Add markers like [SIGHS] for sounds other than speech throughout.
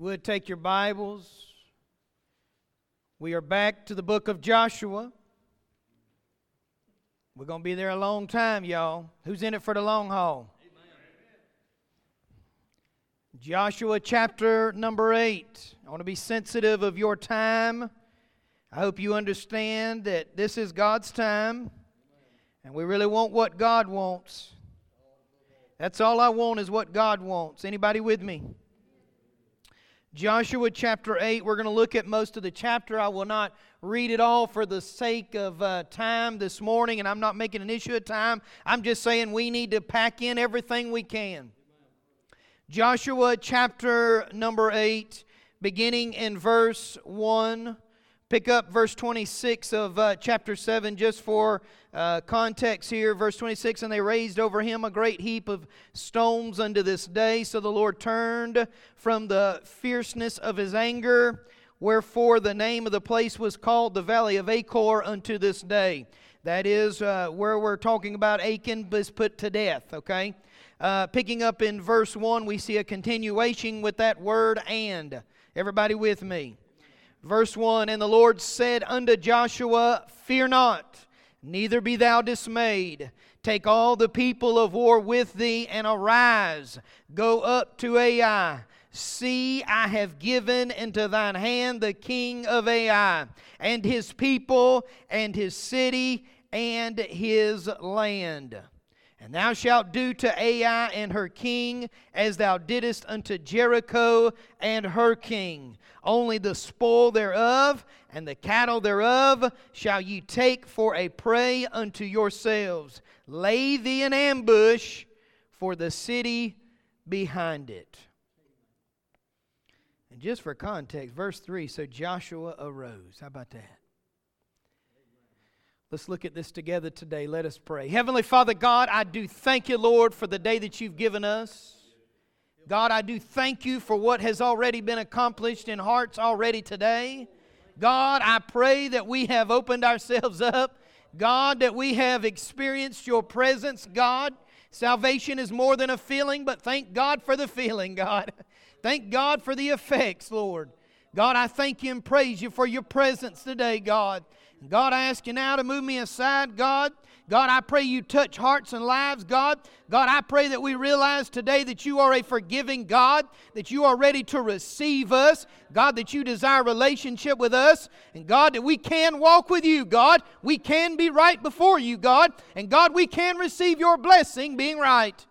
would take your Bibles. We are back to the book of Joshua. We're going to be there a long time, y'all. Who's in it for the long haul? Joshua chapter number 8. I want to be sensitive of your time. I hope you understand that this is God's time and we really want what God wants. That's all I want is what God wants. Anybody with me? Joshua chapter 8, we're going to look at most of the chapter. I will not read it all for the sake of uh, time this morning, and I'm not making an issue of time. I'm just saying we need to pack in everything we can. Joshua chapter number 8, beginning in verse 1. Pick up verse 26 of uh, chapter 7 just for uh, context here. Verse 26 And they raised over him a great heap of stones unto this day. So the Lord turned from the fierceness of his anger, wherefore the name of the place was called the Valley of Achor unto this day. That is uh, where we're talking about Achan was put to death, okay? Uh, picking up in verse 1, we see a continuation with that word and. Everybody with me? Verse 1 And the Lord said unto Joshua, Fear not, neither be thou dismayed. Take all the people of war with thee, and arise, go up to Ai. See, I have given into thine hand the king of Ai, and his people, and his city, and his land. And thou shalt do to Ai and her king as thou didst unto Jericho and her king. Only the spoil thereof and the cattle thereof shall ye take for a prey unto yourselves. Lay thee an ambush for the city behind it. And just for context, verse 3 so Joshua arose. How about that? Let's look at this together today. Let us pray. Heavenly Father God, I do thank you, Lord, for the day that you've given us. God, I do thank you for what has already been accomplished in hearts already today. God, I pray that we have opened ourselves up. God, that we have experienced your presence, God. Salvation is more than a feeling, but thank God for the feeling, God. [LAUGHS] Thank God for the effects, Lord. God, I thank you and praise you for your presence today, God. God, I ask you now to move me aside, God. God, I pray you touch hearts and lives, God. God, I pray that we realize today that you are a forgiving God, that you are ready to receive us, God, that you desire relationship with us, and God, that we can walk with you, God. We can be right before you, God, and God, we can receive your blessing being right.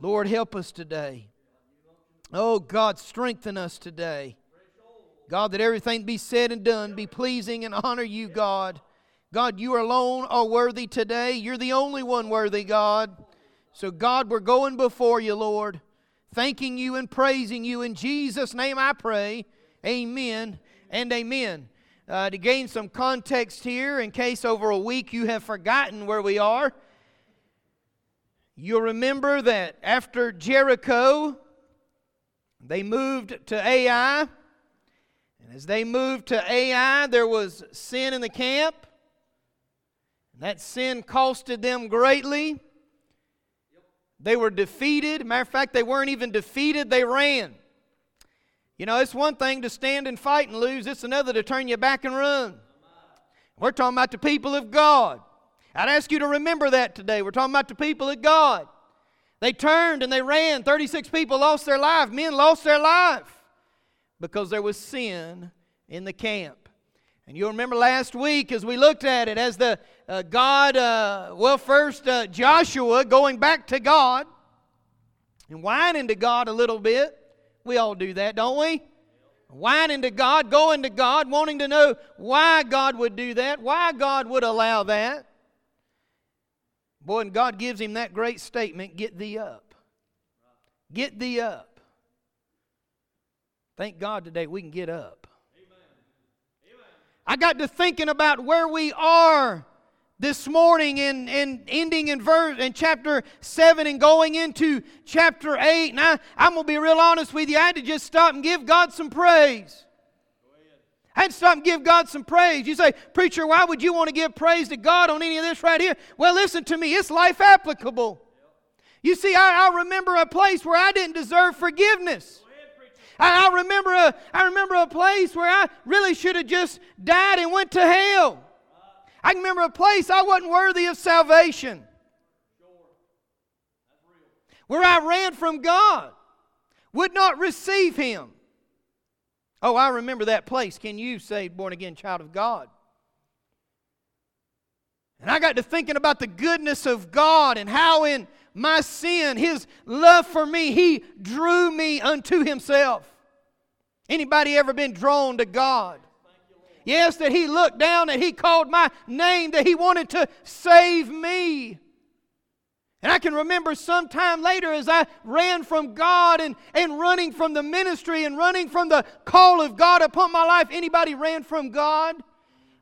Lord, help us today. Oh, God, strengthen us today. God, that everything be said and done be pleasing and honor you, God. God, you alone are worthy today. You're the only one worthy, God. So, God, we're going before you, Lord, thanking you and praising you. In Jesus' name I pray. Amen and amen. Uh, to gain some context here, in case over a week you have forgotten where we are, you'll remember that after Jericho, they moved to Ai. As they moved to Ai, there was sin in the camp. And that sin costed them greatly. They were defeated. Matter of fact, they weren't even defeated, they ran. You know, it's one thing to stand and fight and lose, it's another to turn your back and run. We're talking about the people of God. I'd ask you to remember that today. We're talking about the people of God. They turned and they ran. 36 people lost their life. Men lost their life because there was sin in the camp. And you'll remember last week as we looked at it, as the uh, God, uh, well, first uh, Joshua going back to God and whining to God a little bit. We all do that, don't we? Whining to God, going to God, wanting to know why God would do that, why God would allow that. Boy, and God gives him that great statement get thee up. Get thee up. Thank God today we can get up. I got to thinking about where we are this morning and, and ending in verse in chapter 7 and going into chapter 8. And I, I'm going to be real honest with you. I had to just stop and give God some praise. I had to stop and give God some praise. You say, Preacher, why would you want to give praise to God on any of this right here? Well, listen to me, it's life applicable. You see, I, I remember a place where I didn't deserve forgiveness. I, I, remember a, I remember a place where I really should have just died and went to hell. I remember a place I wasn't worthy of salvation. Where I ran from God, would not receive Him. Oh, I remember that place. Can you say, born again child of God? And I got to thinking about the goodness of God and how in my sin, His love for me, He drew me unto Himself. Anybody ever been drawn to God? Yes, that He looked down and He called my name, that He wanted to save me. And I can remember sometime later as I ran from God and, and running from the ministry and running from the call of God upon my life. Anybody ran from God?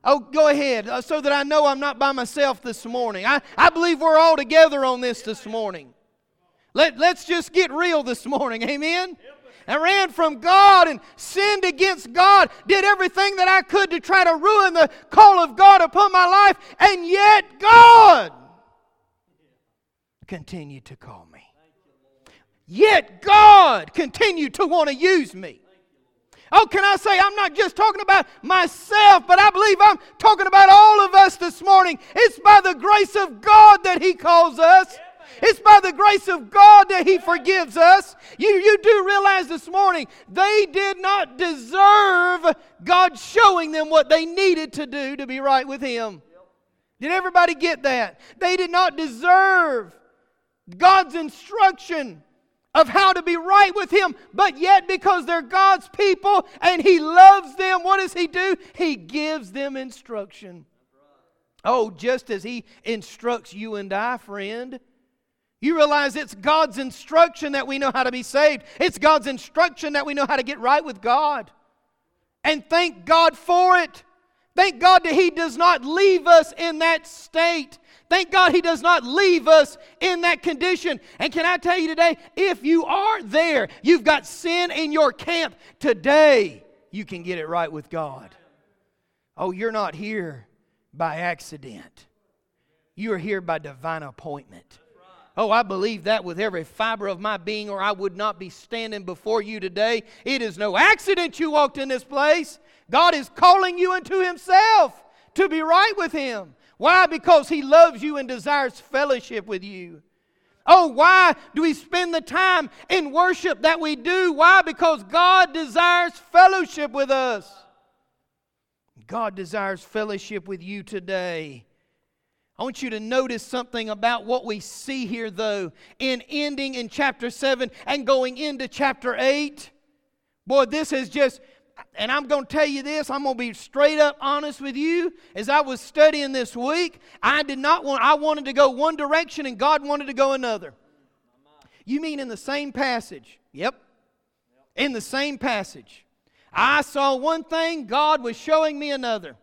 Oh, go ahead, uh, so that I know I'm not by myself this morning. I, I believe we're all together on this this morning. Let, let's just get real this morning, amen? I ran from God and sinned against God, did everything that I could to try to ruin the call of God upon my life, and yet God continued to call me. Yet God continued to want to use me. Oh, can I say, I'm not just talking about myself, but I believe I'm talking about all of us this morning. It's by the grace of God that He calls us. It's by the grace of God that He forgives us. You, you do realize this morning they did not deserve God showing them what they needed to do to be right with Him. Did everybody get that? They did not deserve God's instruction of how to be right with Him, but yet because they're God's people and He loves them, what does He do? He gives them instruction. Oh, just as He instructs you and I, friend. You realize it's God's instruction that we know how to be saved. It's God's instruction that we know how to get right with God. And thank God for it. Thank God that He does not leave us in that state. Thank God He does not leave us in that condition. And can I tell you today, if you are there, you've got sin in your camp, today you can get it right with God. Oh, you're not here by accident, you are here by divine appointment. Oh, I believe that with every fiber of my being, or I would not be standing before you today. It is no accident you walked in this place. God is calling you into Himself to be right with Him. Why? Because He loves you and desires fellowship with you. Oh, why do we spend the time in worship that we do? Why? Because God desires fellowship with us. God desires fellowship with you today. I want you to notice something about what we see here, though, in ending in chapter 7 and going into chapter 8. Boy, this is just and I'm going to tell you this, I'm going to be straight up honest with you. As I was studying this week, I did not want, I wanted to go one direction and God wanted to go another. You mean in the same passage? Yep. In the same passage. I saw one thing, God was showing me another.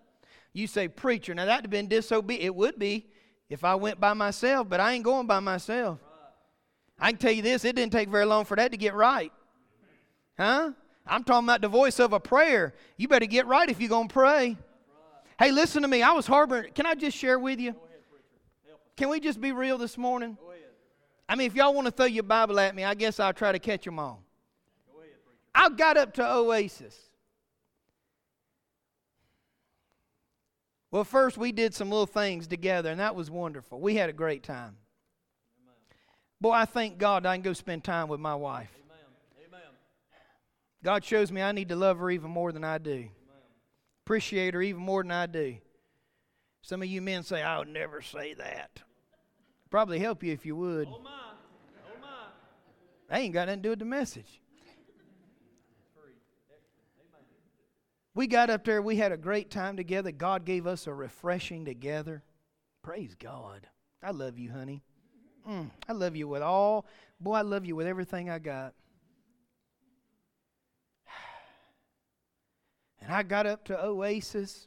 You say, preacher, now that'd have been disobedient. It would be if I went by myself, but I ain't going by myself. I can tell you this, it didn't take very long for that to get right. Huh? I'm talking about the voice of a prayer. You better get right if you're going to pray. Hey, listen to me. I was harboring. Can I just share with you? Can we just be real this morning? I mean, if y'all want to throw your Bible at me, I guess I'll try to catch them all. I got up to Oasis. Well, first we did some little things together, and that was wonderful. We had a great time. Boy, I thank God I can go spend time with my wife. God shows me I need to love her even more than I do. Appreciate her even more than I do. Some of you men say, I would never say that. Probably help you if you would. Oh my. Oh my. I ain't got nothing to do with the message. We got up there, we had a great time together. God gave us a refreshing together. Praise God. I love you, honey. Mm, I love you with all, boy, I love you with everything I got. [SIGHS] And I got up to Oasis,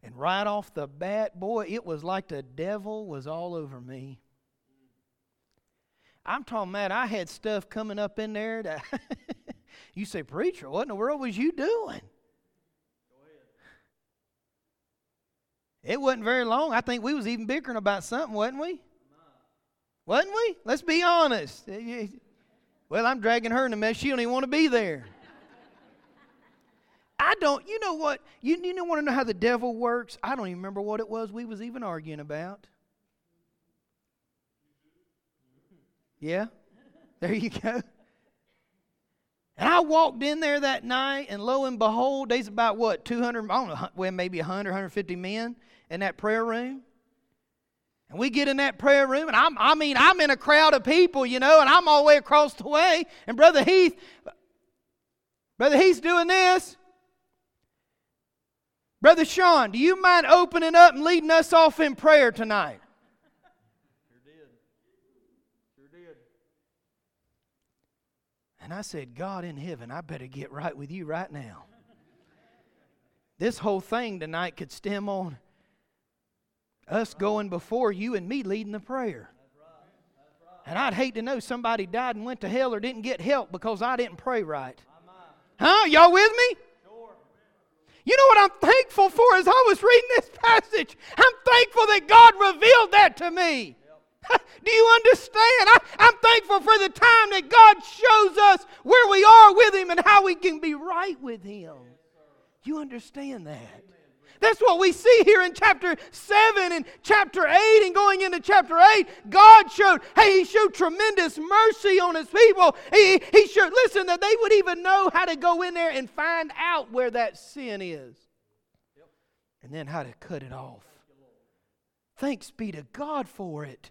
and right off the bat, boy, it was like the devil was all over me. I'm talking about I had stuff coming up in there that [LAUGHS] you say, Preacher, what in the world was you doing? It wasn't very long. I think we was even bickering about something, wasn't we? Wasn't we? Let's be honest. Eh, eh, well, I'm dragging her in the mess. She don't even want to be there. I don't, you know what? You, you don't want to know how the devil works? I don't even remember what it was we was even arguing about. Yeah? There you go. And I walked in there that night, and lo and behold, there's about what, 200, I don't know, well, maybe 100, 150 men in that prayer room. And we get in that prayer room, and I'm, I mean, I'm in a crowd of people, you know, and I'm all the way across the way. And Brother Heath, Brother Heath's doing this. Brother Sean, do you mind opening up and leading us off in prayer tonight? Sure did. Sure did. And I said, God in heaven, I better get right with you right now. This whole thing tonight could stem on us going before you and me leading the prayer. And I'd hate to know somebody died and went to hell or didn't get help because I didn't pray right. Huh? Y'all with me? You know what I'm thankful for as I was reading this passage? I'm thankful that God revealed that to me. [LAUGHS] Do you understand? I, am thankful for the time that God shows us where we are with Him and how we can be right with Him. You understand that? That's what we see here in chapter 7 and chapter 8 and going into chapter 8. God showed, hey, He showed tremendous mercy on His people. He, he showed, listen, that they would even know how to go in there and find out where that sin is and then how to cut it off. Thanks be to God for it.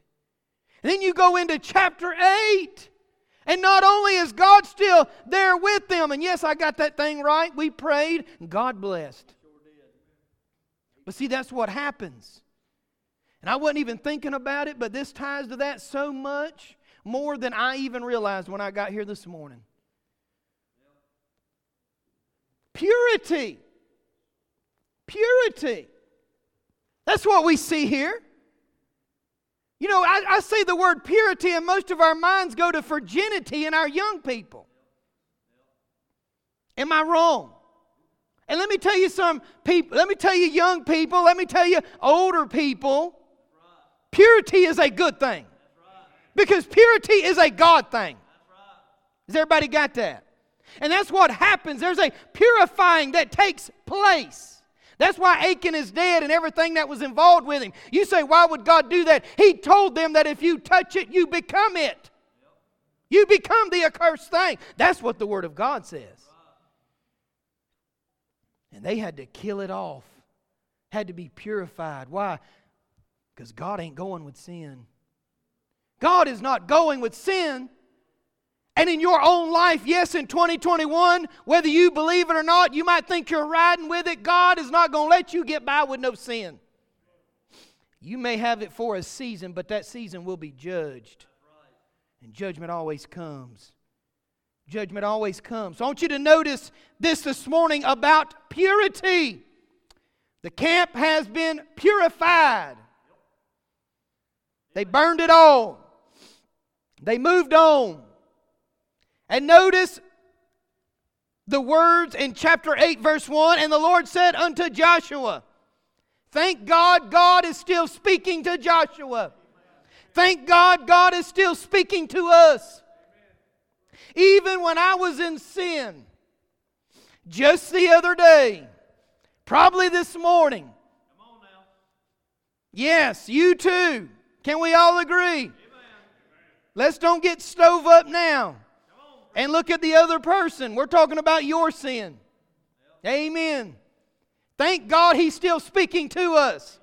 Then you go into chapter 8. And not only is God still there with them, and yes, I got that thing right. We prayed, God blessed. But see, that's what happens. And I wasn't even thinking about it, but this ties to that so much more than I even realized when I got here this morning. Purity. Purity. That's what we see here. You know, I, I, say the word purity, and most of our minds go to virginity in our young people. Am I wrong? And let me tell you some people, let me tell you young people, let me tell you older people, purity is a good thing. Because purity is a God thing. Has everybody got that? And that's what happens. There's a purifying that takes place. That's why Achan is dead and everything that was involved with him. You say, why would God do that? He told them that if you touch it, you become it. You become the accursed thing. That's what the Word of God says. And they had to kill it off, had to be purified. Why? Because God ain't going with sin. God is not going with sin. And in your own life, yes, in 2021, whether you believe it or not, you might think you're riding with it. God is not going to let you get by with no sin. You may have it for a season, but that season will be judged. And judgment always comes. Judgment always comes. So I want you to notice this this morning about purity. The camp has been purified. They burned it all. They moved on. And notice the words in chapter 8, verse 1 And the Lord said unto Joshua, Thank God, God is still speaking to Joshua. Thank God, God is still speaking to us. Even when I was in sin, just the other day, probably this morning. Yes, you too. Can we all agree? Let's don't get stove up now and look at the other person. We're talking about your sin. Amen. Thank God he's still speaking to us.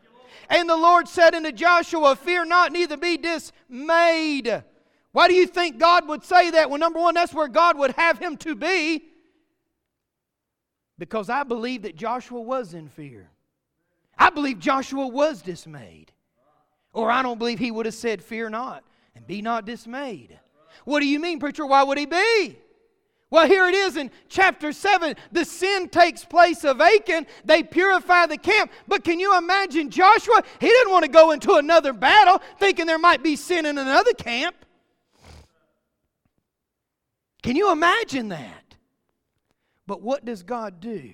And the Lord said unto Joshua, Fear not, neither be dismayed. Why do you think God would say that? Well, number one, that's where God would have him to be. Because I believe that Joshua was in fear. I believe Joshua was dismayed. Or I don't believe he would have said, Fear not, and be not dismayed. What do you mean, preacher? Why would he be? Well, here it is in chapter 7. The sin takes place of Achan. They purify the camp. But can you imagine Joshua? He didn't want to go into another battle thinking there might be sin in another camp. Can you imagine that? But what does God do?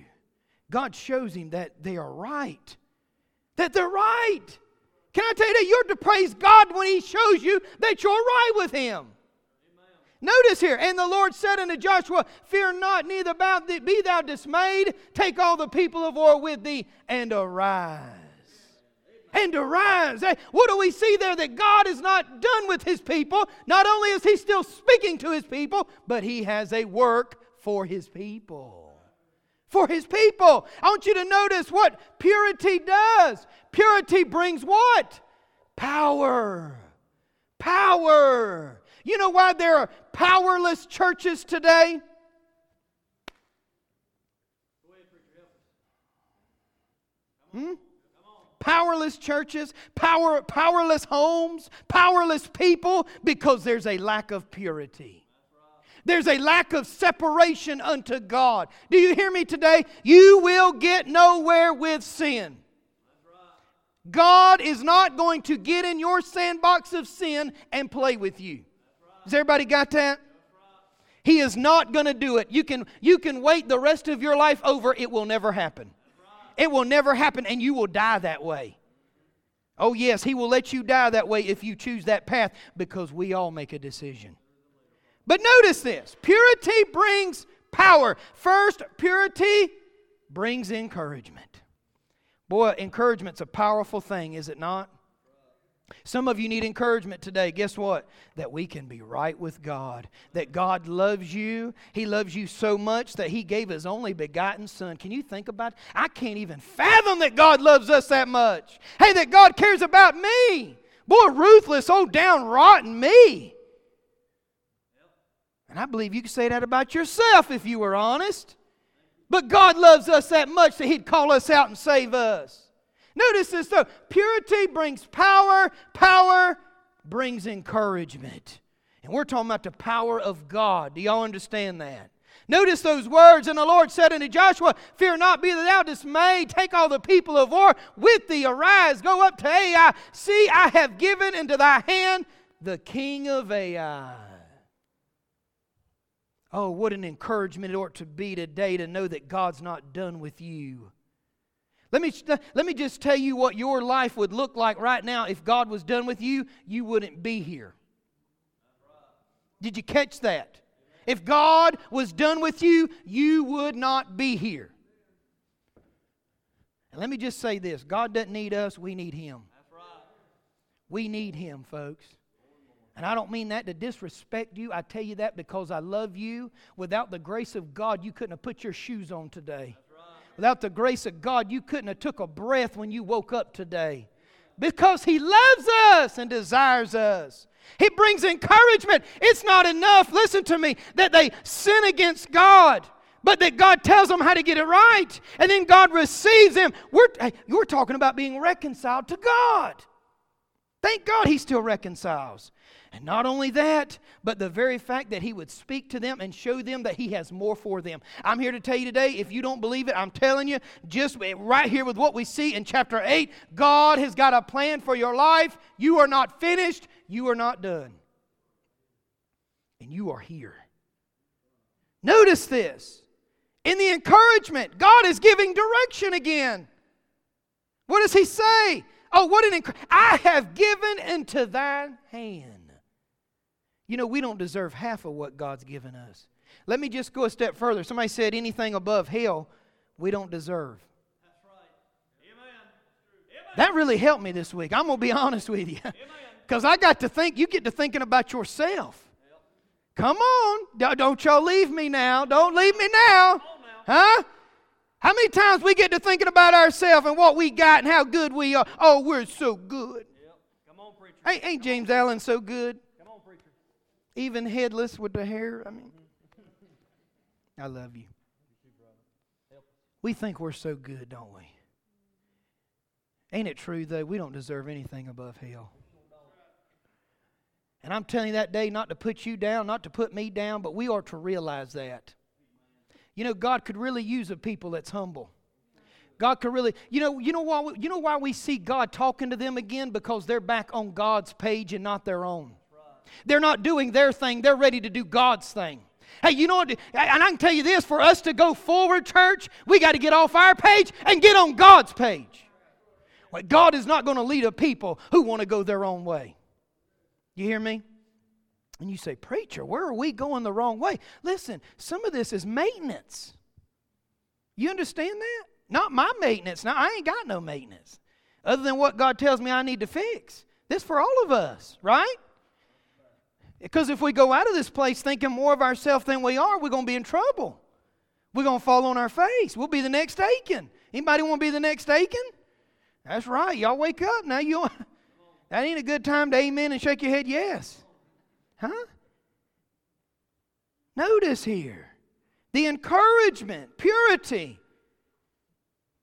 God shows him that they are right. That they're right. Can I tell you that you're to praise God when He shows you that you're right with Him? Notice here, and the Lord said unto Joshua, Fear not, neither be thou dismayed. Take all the people of war with thee and arise. And arise. What do we see there? That God is not done with his people. Not only is he still speaking to his people, but he has a work for his people. For his people. I want you to notice what purity does. Purity brings what? Power. Power. You know why there are powerless churches today? Hmm? Powerless churches, power, powerless homes, powerless people because there's a lack of purity. There's a lack of separation unto God. Do you hear me today? You will get nowhere with sin. God is not going to get in your sandbox of sin and play with you. Has everybody got that? He is not going to do it. You can, you can wait the rest of your life over, it will never happen. It will never happen, and you will die that way. Oh, yes, He will let you die that way if you choose that path because we all make a decision. But notice this purity brings power. First, purity brings encouragement. Boy, encouragement's a powerful thing, is it not? Some of you need encouragement today. Guess what? That we can be right with God. That God loves you. He loves you so much that He gave His only begotten Son. Can you think about it? I can't even fathom that God loves us that much. Hey, that God cares about me. Boy, ruthless, oh, down rotten me. And I believe you could say that about yourself if you were honest. But God loves us that much that He'd call us out and save us. Notice this though purity brings power, power brings encouragement. And we're talking about the power of God. Do y'all understand that? Notice those words, and the Lord said unto Joshua, Fear not, be thou dismayed, take all the people of war with thee, arise, go up to Ai. See, I have given into thy hand the king of Ai. Oh, what an encouragement it ought to be today to know that God's not done with you. Let me, let me just tell you what your life would look like right now if God was done with you, you wouldn't be here. Did you catch that? If God was done with you, you would not be here. And let me just say this God doesn't need us, we need Him. We need Him, folks. And I don't mean that to disrespect you. I tell you that because I love you. Without the grace of God, you couldn't have put your shoes on today. Without the grace of God, you couldn't have took a breath when you woke up today. Because He loves us and desires us. He brings encouragement. It's not enough, listen to me, that they sin against God, but that God tells them how to get it right. And then God receives them. We're, you're talking about being reconciled to God. Thank God He still reconciles. And not only that, but the very fact that he would speak to them and show them that he has more for them. I'm here to tell you today, if you don't believe it, I'm telling you, just right here with what we see in chapter 8, God has got a plan for your life. You are not finished, you are not done. And you are here. Notice this. In the encouragement, God is giving direction again. What does he say? Oh, what an encouragement. I have given into thine hand. You know, we don't deserve half of what God's given us. Let me just go a step further. Somebody said anything above hell, we don't deserve. That's right. Amen. That really helped me this week. I'm going to be [LAUGHS] honest with you. Because I got to think, you get to thinking about yourself. Yep. Come on. Don't y'all leave me now. Don't leave me now. now. Huh? How many times we get to thinking about ourselves and what we got and how good we are? Oh, we're so good. Yep. Come on, preacher. Ain't James Allen so good? Even headless with the hair. I mean, [LAUGHS] I love you. We think we're so good, don't we? Ain't it true, though? We don't deserve anything above hell. And I'm telling you that day not to put you down, not to put me down, but we are to realize that. You know, God could really use a people that's humble. God could really, you know, you know why you know why we see God talking to them again because they're back on God's page and not their own. They're not doing their thing, they're ready to do God's thing. Hey, you know what? And I can tell you this for us to go forward, church, we got to get off our page and get on God's page. God is not going to lead a people who want to go their own way. You hear me? And you say, Preacher, where are we going the wrong way? Listen, some of this is maintenance. You understand that? Not my maintenance. Now, I ain't got no maintenance other than what God tells me I need to fix. This for all of us, right? Because if we go out of this place thinking more of ourselves than we are, we're going to be in trouble. We're going to fall on our face. We'll be the next Achan. Anybody want to be the next Achan? That's right. Y'all wake up now. You [LAUGHS] that ain't a good time to amen and shake your head yes. Huh? Notice here the encouragement, purity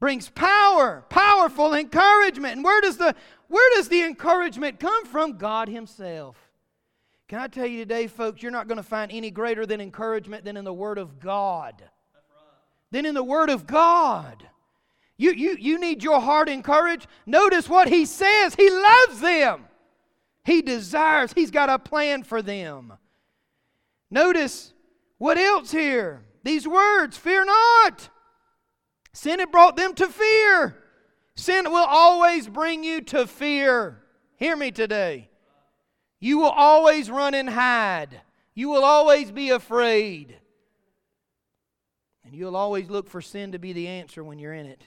brings power, powerful encouragement. And where does the where does the encouragement come from? God himself. Can I tell you today, folks, you're not going to find any greater than encouragement than in the Word of God. Than in the Word of God. You, you, you need your heart encouraged. Notice what he says. He loves them. He desires, he's got a plan for them. Notice what else here? These words, fear not. Sin had brought them to fear. Sin will always bring you to fear. Hear me today. You will always run and hide. You will always be afraid. And you'll always look for sin to be the answer when you're in it.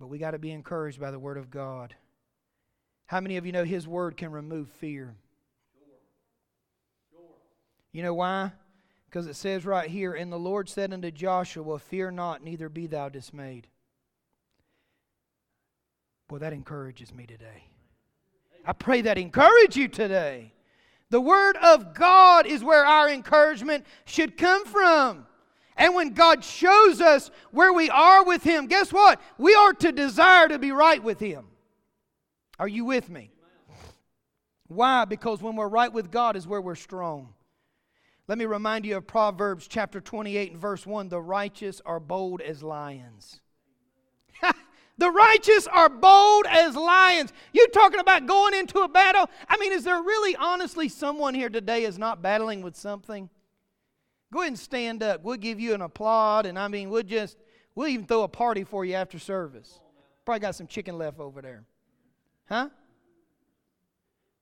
But we got to be encouraged by the Word of God. How many of you know His Word can remove fear? You know why? Because it says right here, And the Lord said unto Joshua, Fear not, neither be thou dismayed. Boy, that encourages me today. I pray that encourage you today. The Word of God is where our encouragement should come from. And when God shows us where we are with Him, guess what? We are to desire to be right with Him. Are you with me? Why? Because when we're right with God is where we're strong. Let me remind you of Proverbs chapter 28 and verse 1 the righteous are bold as lions. [LAUGHS] the righteous are bold as lions. You talking about going into a battle? I mean, is there really honestly someone here today is not battling with something? Go ahead and stand up. We'll give you an applaud, and I mean, we'll just, we'll even throw a party for you after service. Probably got some chicken left over there. Huh?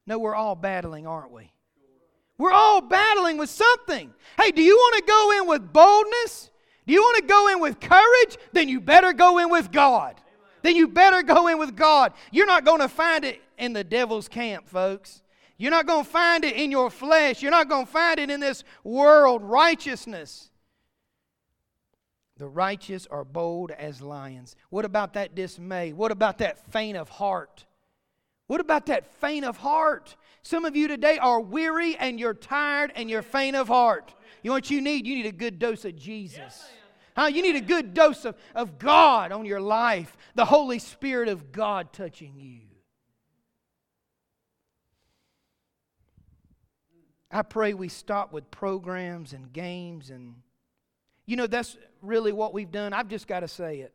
No, we're all battling, aren't we? We're all battling with something. Hey, do you want to go in with boldness? Do you want to go in with courage? Then you better go in with God. Then you better go in with God. You're not going to find it in the devil's camp, folks. You're not going to find it in your flesh. You're not going to find it in this world. Righteousness. The righteous are bold as lions. What about that dismay? What about that faint of heart? What about that faint of heart? Some of you today are weary and you're tired and you're faint of heart. You know what you need? You need a good dose of Jesus. Huh? You need a good dose of, of God on your life, the Holy Spirit of God touching you. I pray we stop with programs and games and you know that's really what we've done. I've just got to say it.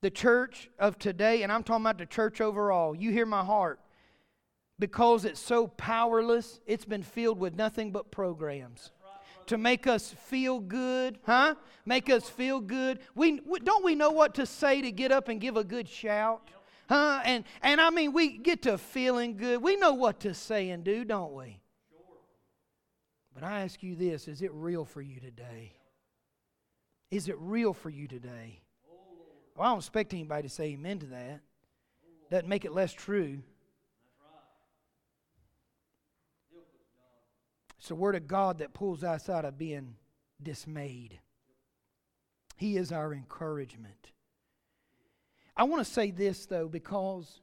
the church of today, and I'm talking about the church overall, you hear my heart. Because it's so powerless, it's been filled with nothing but programs to make us feel good, huh? Make us feel good. We, don't we know what to say to get up and give a good shout? Huh? And, and I mean, we get to feeling good. We know what to say and do, don't we? But I ask you this is it real for you today? Is it real for you today? Well, I don't expect anybody to say amen to that. Doesn't make it less true. It's the Word of God that pulls us out of being dismayed. He is our encouragement. I want to say this, though, because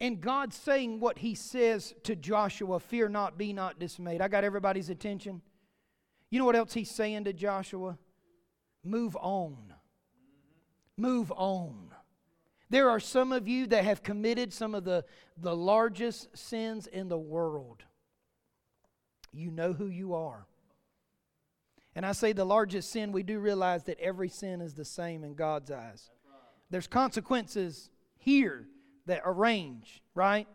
in God saying what He says to Joshua, fear not, be not dismayed, I got everybody's attention. You know what else He's saying to Joshua? Move on. Move on. There are some of you that have committed some of the, the largest sins in the world. You know who you are. And I say the largest sin, we do realize that every sin is the same in God's eyes. There's consequences here that arrange, right?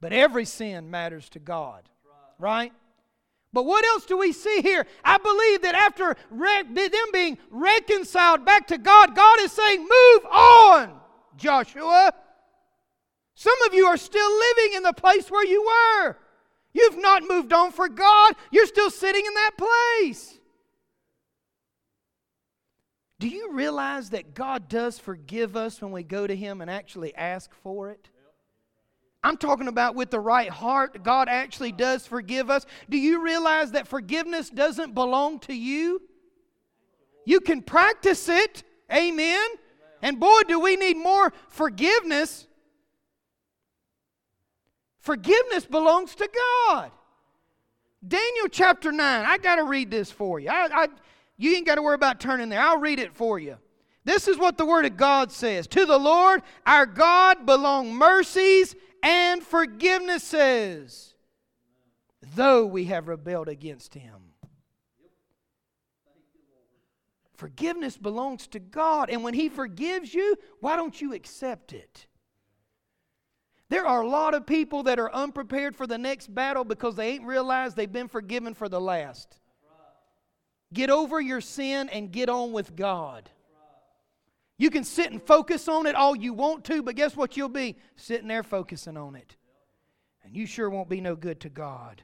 But every sin matters to God, right? But what else do we see here? I believe that after re- them being reconciled back to God, God is saying, Move on, Joshua. Some of you are still living in the place where you were. You've not moved on for God, you're still sitting in that place. Do you realize that God does forgive us when we go to Him and actually ask for it? I'm talking about with the right heart, God actually does forgive us. Do you realize that forgiveness doesn't belong to you? You can practice it. Amen. And boy, do we need more forgiveness. Forgiveness belongs to God. Daniel chapter 9. I got to read this for you. I, I, you ain't got to worry about turning there. I'll read it for you. This is what the Word of God says To the Lord our God belong mercies and forgivenesses, though we have rebelled against Him. Forgiveness belongs to God. And when He forgives you, why don't you accept it? There are a lot of people that are unprepared for the next battle because they ain't realized they've been forgiven for the last. Get over your sin and get on with God. You can sit and focus on it all you want to, but guess what you'll be? Sitting there focusing on it. And you sure won't be no good to God.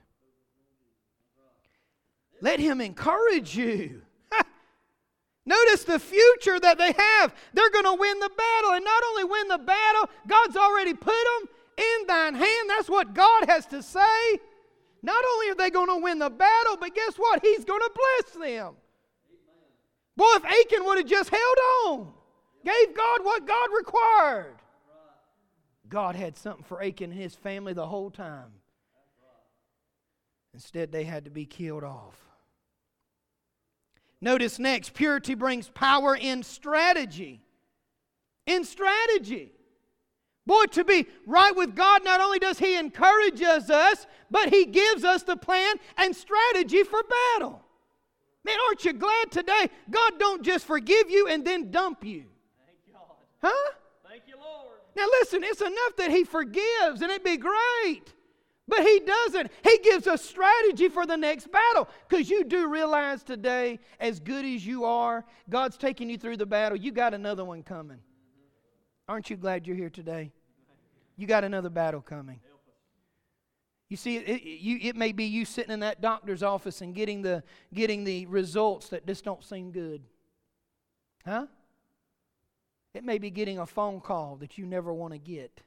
Let Him encourage you. [LAUGHS] Notice the future that they have. They're going to win the battle. And not only win the battle, God's already put them in thine hand. That's what God has to say. Not only are they going to win the battle, but guess what? He's going to bless them. Boy, if Achan would have just held on, gave God what God required, God had something for Achan and his family the whole time. Instead, they had to be killed off. Notice next purity brings power in strategy. In strategy. Boy, to be right with God, not only does He encourage us, but He gives us the plan and strategy for battle. Man, aren't you glad today God don't just forgive you and then dump you? Thank Lord. Huh? Thank you, Lord. Now listen, it's enough that He forgives and it'd be great. But he doesn't. He gives us strategy for the next battle. Because you do realize today, as good as you are, God's taking you through the battle. You got another one coming. Aren't you glad you're here today? You got another battle coming. You see, it, you, it may be you sitting in that doctor's office and getting the, getting the results that just don't seem good. Huh? It may be getting a phone call that you never want to get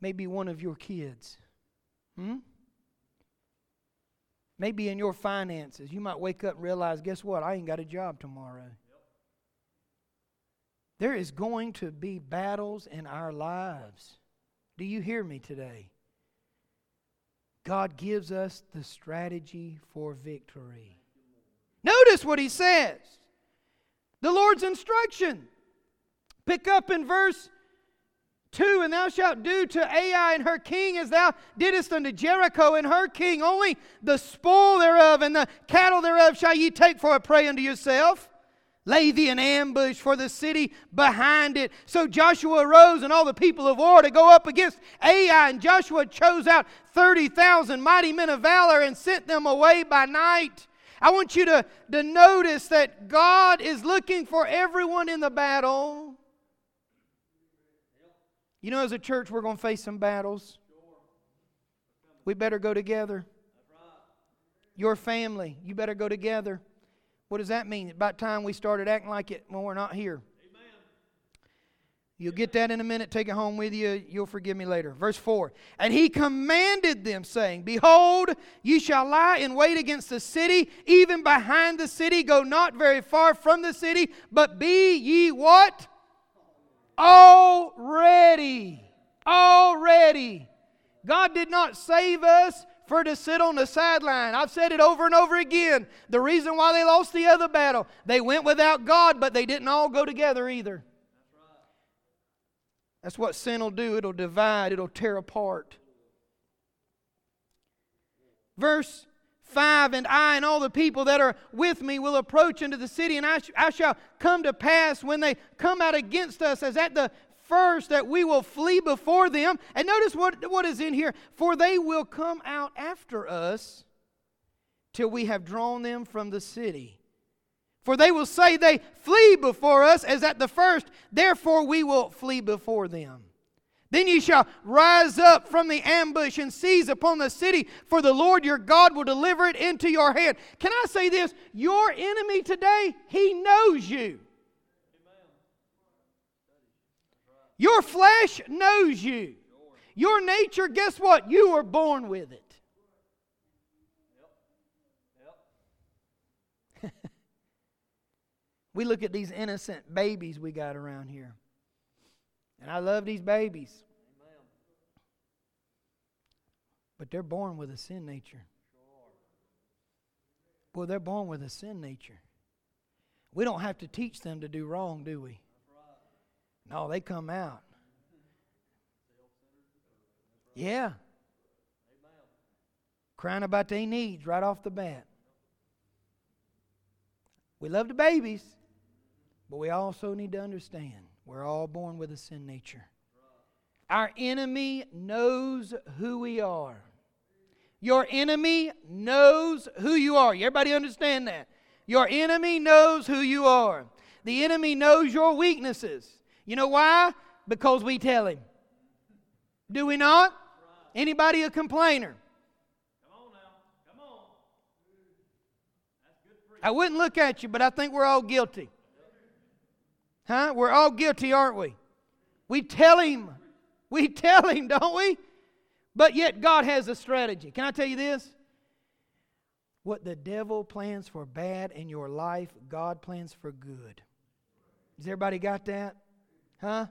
maybe one of your kids. Hmm? Maybe in your finances, you might wake up and realize, guess what? I ain't got a job tomorrow. There is going to be battles in our lives. Do you hear me today? God gives us the strategy for victory. Notice what he says the Lord's instruction. Pick up in verse 2 And thou shalt do to Ai and her king as thou didst unto Jericho and her king. Only the spoil thereof and the cattle thereof shall ye take for a prey unto yourself. Lay thee an ambush for the city behind it. So Joshua arose and all the people of war to go up against Ai. And Joshua chose out 30,000 mighty men of valor and sent them away by night. I want you to, to notice that God is looking for everyone in the battle. You know, as a church, we're going to face some battles. We better go together. Your family, you better go together. What does that mean? About time we started acting like it when we're not here. You'll get that in a minute. Take it home with you. You'll forgive me later. Verse 4 And he commanded them, saying, Behold, ye shall lie in wait against the city, even behind the city. Go not very far from the city, but be ye what? Already. Already. God did not save us for to sit on the sideline. I've said it over and over again. The reason why they lost the other battle, they went without God, but they didn't all go together either. That's what sin will do. It'll divide, it'll tear apart. Verse 5 And I and all the people that are with me will approach into the city, and I, sh- I shall come to pass when they come out against us, as at the first, that we will flee before them. And notice what, what is in here for they will come out after us till we have drawn them from the city. For they will say, They flee before us as at the first, therefore we will flee before them. Then ye shall rise up from the ambush and seize upon the city, for the Lord your God will deliver it into your hand. Can I say this? Your enemy today, he knows you. Your flesh knows you. Your nature, guess what? You were born with it. [LAUGHS] we look at these innocent babies we got around here. And I love these babies. But they're born with a sin nature. Well, they're born with a sin nature. We don't have to teach them to do wrong, do we? No, they come out. Yeah. Crying about their needs right off the bat. We love the babies, but we also need to understand we're all born with a sin nature. Our enemy knows who we are. Your enemy knows who you are. Everybody understand that? Your enemy knows who you are. The enemy knows your weaknesses. You know why? Because we tell him. Do we not? Anybody a complainer? I wouldn't look at you, but I think we're all guilty. Huh? We're all guilty, aren't we? We tell him. We tell him, don't we? But yet God has a strategy. Can I tell you this? What the devil plans for bad in your life, God plans for good. Has everybody got that? Huh?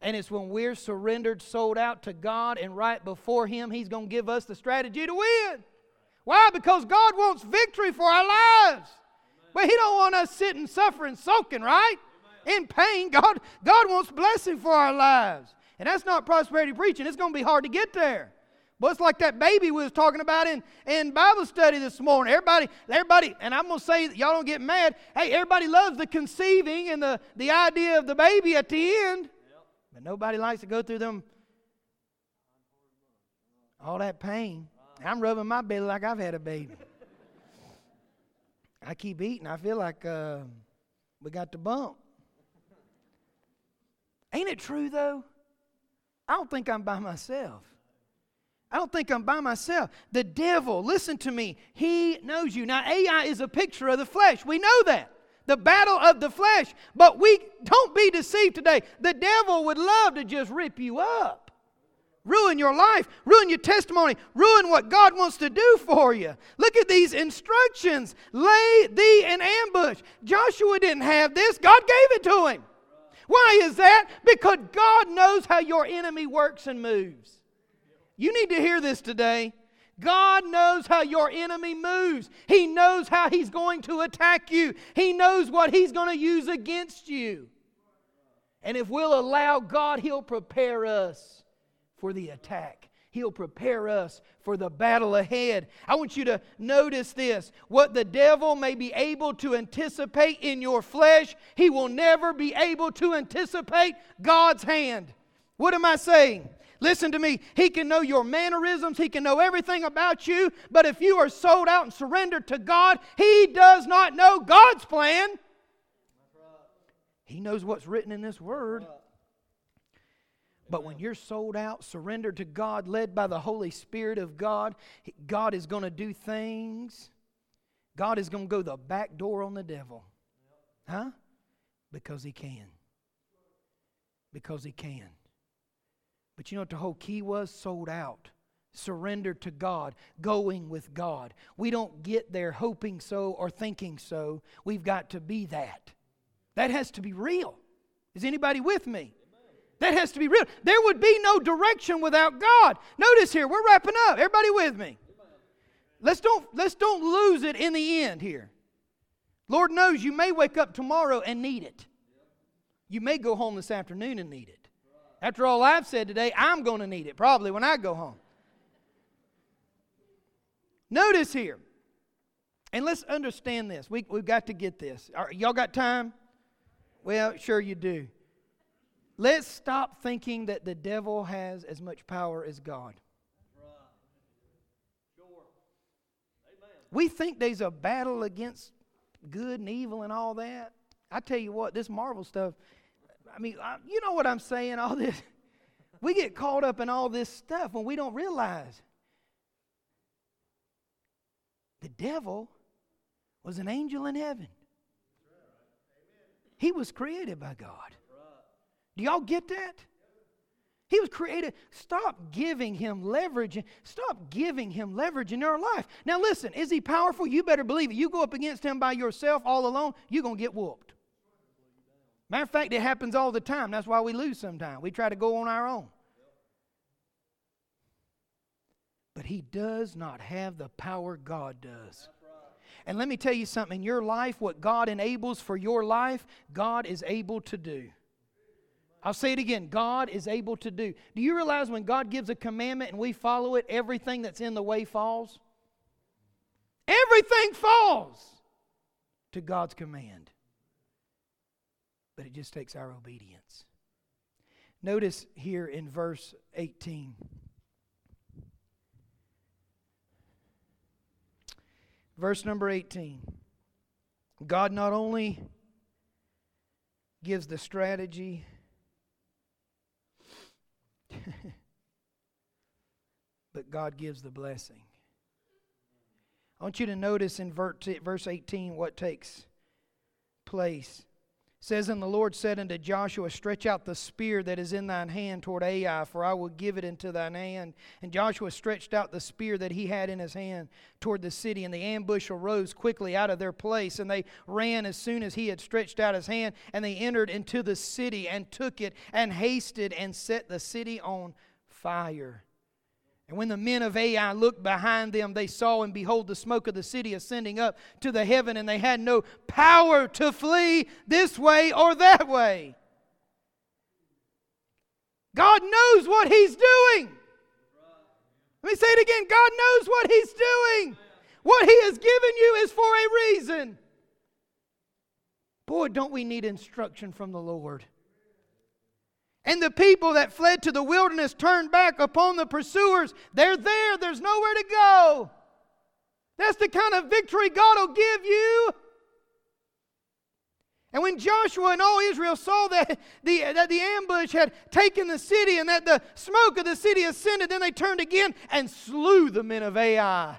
And it's when we're surrendered, sold out to God, and right before Him, He's going to give us the strategy to win. Why? Because God wants victory for our lives. But He don't want us sitting, suffering, soaking, right? In pain. God, God wants blessing for our lives. And that's not prosperity preaching. It's going to be hard to get there. But it's like that baby we was talking about in, in Bible study this morning. Everybody, everybody, and I'm to say, y'all don't get mad. Hey, everybody loves the conceiving and the, the idea of the baby at the end. But nobody likes to go through them, all that pain. I'm rubbing my belly like I've had a baby. I keep eating. I feel like uh, we got the bump. Ain't it true, though? I don't think I'm by myself. I don't think I'm by myself. The devil, listen to me, he knows you. Now, Ai is a picture of the flesh. We know that. The battle of the flesh. But we don't be deceived today. The devil would love to just rip you up ruin your life, ruin your testimony, ruin what God wants to do for you. Look at these instructions lay thee in ambush. Joshua didn't have this, God gave it to him. Why is that? Because God knows how your enemy works and moves. You need to hear this today. God knows how your enemy moves. He knows how he's going to attack you. He knows what he's going to use against you. And if we'll allow God, he'll prepare us for the attack. He'll prepare us for the battle ahead. I want you to notice this. What the devil may be able to anticipate in your flesh, he will never be able to anticipate God's hand. What am I saying? Listen to me. He can know your mannerisms, He can know everything about you, but if you are sold out and surrendered to God, He does not know God's plan. He knows what's written in this Word. But when you're sold out, surrendered to God, led by the Holy Spirit of God, God is going to do things. God is going to go the back door on the devil. Huh? Because He can. Because He can. But you know what the whole key was? Sold out. Surrender to God, going with God. We don't get there hoping so or thinking so. We've got to be that. That has to be real. Is anybody with me? That has to be real. There would be no direction without God. Notice here, we're wrapping up. Everybody with me? Let's don't, let's don't lose it in the end here. Lord knows you may wake up tomorrow and need it. You may go home this afternoon and need it. After all I've said today, I'm going to need it probably when I go home. Notice here, and let's understand this. We, we've got to get this. y'all got time? Well, sure you do. Let's stop thinking that the devil has as much power as God. We think there's a battle against good and evil and all that. I tell you what, this Marvel stuff, I mean, I, you know what I'm saying? All this. [LAUGHS] We get caught up in all this stuff when we don't realize the devil was an angel in heaven. He was created by God. Do y'all get that? He was created. Stop giving him leverage. Stop giving him leverage in your life. Now, listen, is he powerful? You better believe it. You go up against him by yourself all alone, you're going to get whooped. Matter of fact, it happens all the time. That's why we lose sometimes. We try to go on our own. But he does not have the power God does. And let me tell you something in your life, what God enables for your life, God is able to do. I'll say it again God is able to do. Do you realize when God gives a commandment and we follow it, everything that's in the way falls? Everything falls to God's command. But it just takes our obedience. Notice here in verse 18. Verse number 18. God not only gives the strategy, [LAUGHS] but God gives the blessing. I want you to notice in verse 18 what takes place says, And the Lord said unto Joshua, Stretch out the spear that is in thine hand toward Ai, for I will give it into thine hand. And Joshua stretched out the spear that he had in his hand toward the city, and the ambush arose quickly out of their place. And they ran as soon as he had stretched out his hand, and they entered into the city and took it, and hasted and set the city on fire. And when the men of Ai looked behind them, they saw and behold the smoke of the city ascending up to the heaven, and they had no power to flee this way or that way. God knows what He's doing. Let me say it again God knows what He's doing. What He has given you is for a reason. Boy, don't we need instruction from the Lord. And the people that fled to the wilderness turned back upon the pursuers. They're there, there's nowhere to go. That's the kind of victory God will give you. And when Joshua and all Israel saw that the, that the ambush had taken the city and that the smoke of the city ascended, then they turned again and slew the men of Ai.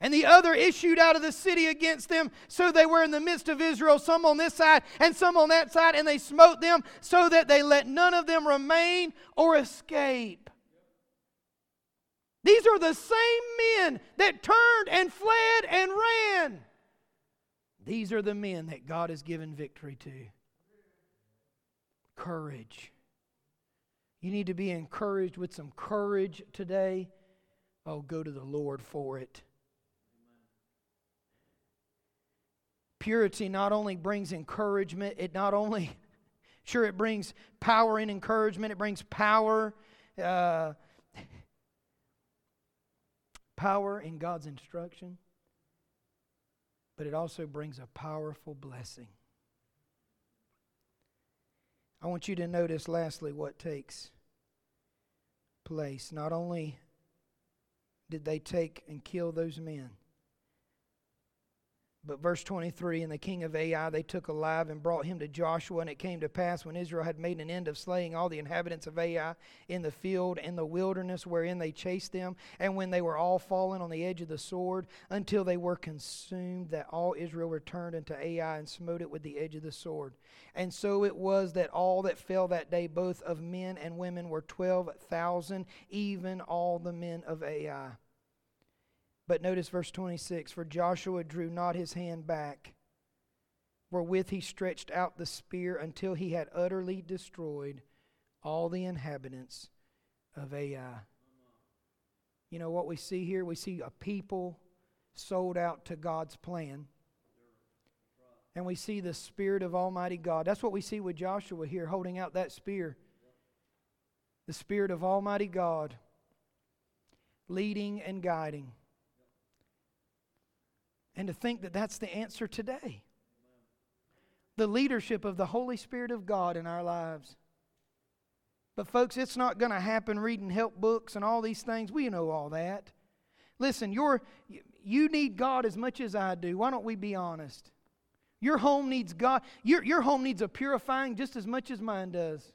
And the other issued out of the city against them. So they were in the midst of Israel, some on this side and some on that side, and they smote them so that they let none of them remain or escape. These are the same men that turned and fled and ran. These are the men that God has given victory to. Courage. You need to be encouraged with some courage today. Oh, go to the Lord for it. Purity not only brings encouragement, it not only, [LAUGHS] sure, it brings power and encouragement, it brings power, uh, [LAUGHS] power in God's instruction, but it also brings a powerful blessing. I want you to notice, lastly, what takes place. Not only did they take and kill those men, but verse 23 And the king of Ai they took alive and brought him to Joshua. And it came to pass when Israel had made an end of slaying all the inhabitants of Ai in the field and the wilderness wherein they chased them, and when they were all fallen on the edge of the sword, until they were consumed, that all Israel returned unto Ai and smote it with the edge of the sword. And so it was that all that fell that day, both of men and women, were 12,000, even all the men of Ai. But notice verse 26 For Joshua drew not his hand back, wherewith he stretched out the spear until he had utterly destroyed all the inhabitants of Ai. You know what we see here? We see a people sold out to God's plan. And we see the Spirit of Almighty God. That's what we see with Joshua here, holding out that spear. The Spirit of Almighty God leading and guiding and to think that that's the answer today. The leadership of the Holy Spirit of God in our lives. But, folks, it's not going to happen reading help books and all these things. We know all that. Listen, you you need God as much as I do. Why don't we be honest? Your home needs God. Your, your home needs a purifying just as much as mine does.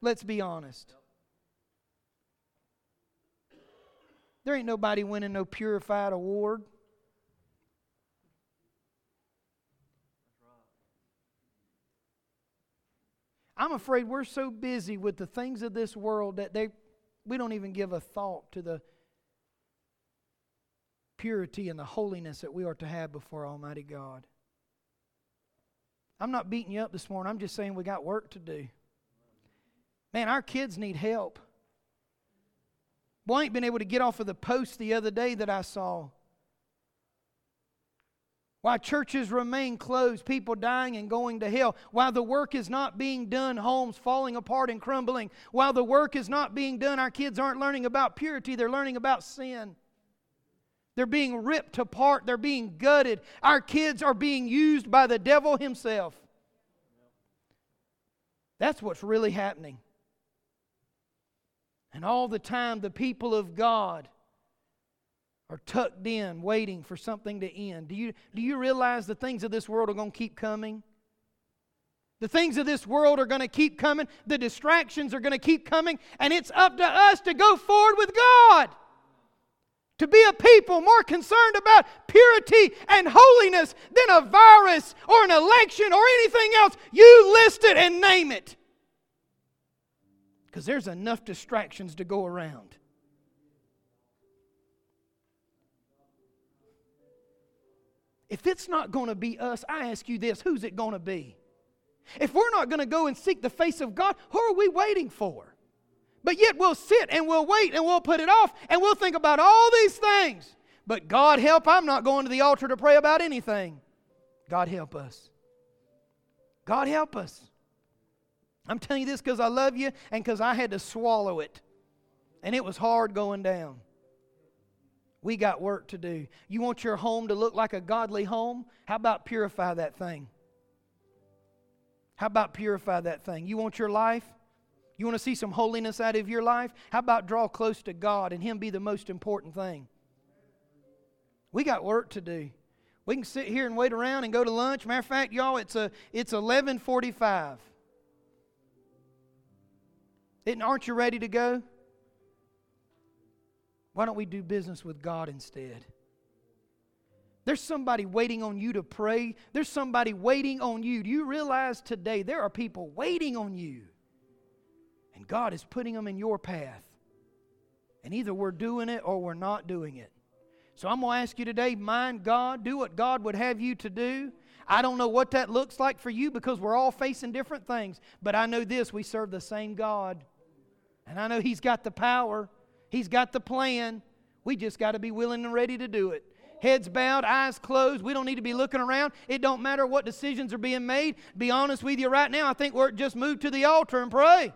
Let's be honest. There ain't nobody winning no purified award. I'm afraid we're so busy with the things of this world that they, we don't even give a thought to the purity and the holiness that we are to have before Almighty God. I'm not beating you up this morning. I'm just saying we got work to do. Man, our kids need help. Boy, I ain't been able to get off of the post the other day that I saw. Why churches remain closed, people dying and going to hell, while the work is not being done, homes falling apart and crumbling, while the work is not being done, our kids aren't learning about purity, they're learning about sin. They're being ripped apart, they're being gutted. Our kids are being used by the devil himself. That's what's really happening. And all the time, the people of God are tucked in, waiting for something to end. Do you, do you realize the things of this world are going to keep coming? The things of this world are going to keep coming. The distractions are going to keep coming. And it's up to us to go forward with God. To be a people more concerned about purity and holiness than a virus or an election or anything else. You list it and name it. Because there's enough distractions to go around. If it's not going to be us, I ask you this who's it going to be? If we're not going to go and seek the face of God, who are we waiting for? But yet we'll sit and we'll wait and we'll put it off and we'll think about all these things. But God help, I'm not going to the altar to pray about anything. God help us. God help us. I'm telling you this because I love you and because I had to swallow it. And it was hard going down. We got work to do. You want your home to look like a godly home? How about purify that thing? How about purify that thing? You want your life? You want to see some holiness out of your life? How about draw close to God and Him be the most important thing? We got work to do. We can sit here and wait around and go to lunch. Matter of fact, y'all, it's a it's eleven forty-five. Aren't you ready to go? Why don't we do business with God instead? There's somebody waiting on you to pray. There's somebody waiting on you. Do you realize today there are people waiting on you? And God is putting them in your path. And either we're doing it or we're not doing it. So I'm going to ask you today mind God, do what God would have you to do. I don't know what that looks like for you because we're all facing different things. But I know this we serve the same God. And I know He's got the power. He's got the plan. We just got to be willing and ready to do it. Heads bowed, eyes closed. We don't need to be looking around. It don't matter what decisions are being made. Be honest with you right now, I think we're just move to the altar and pray.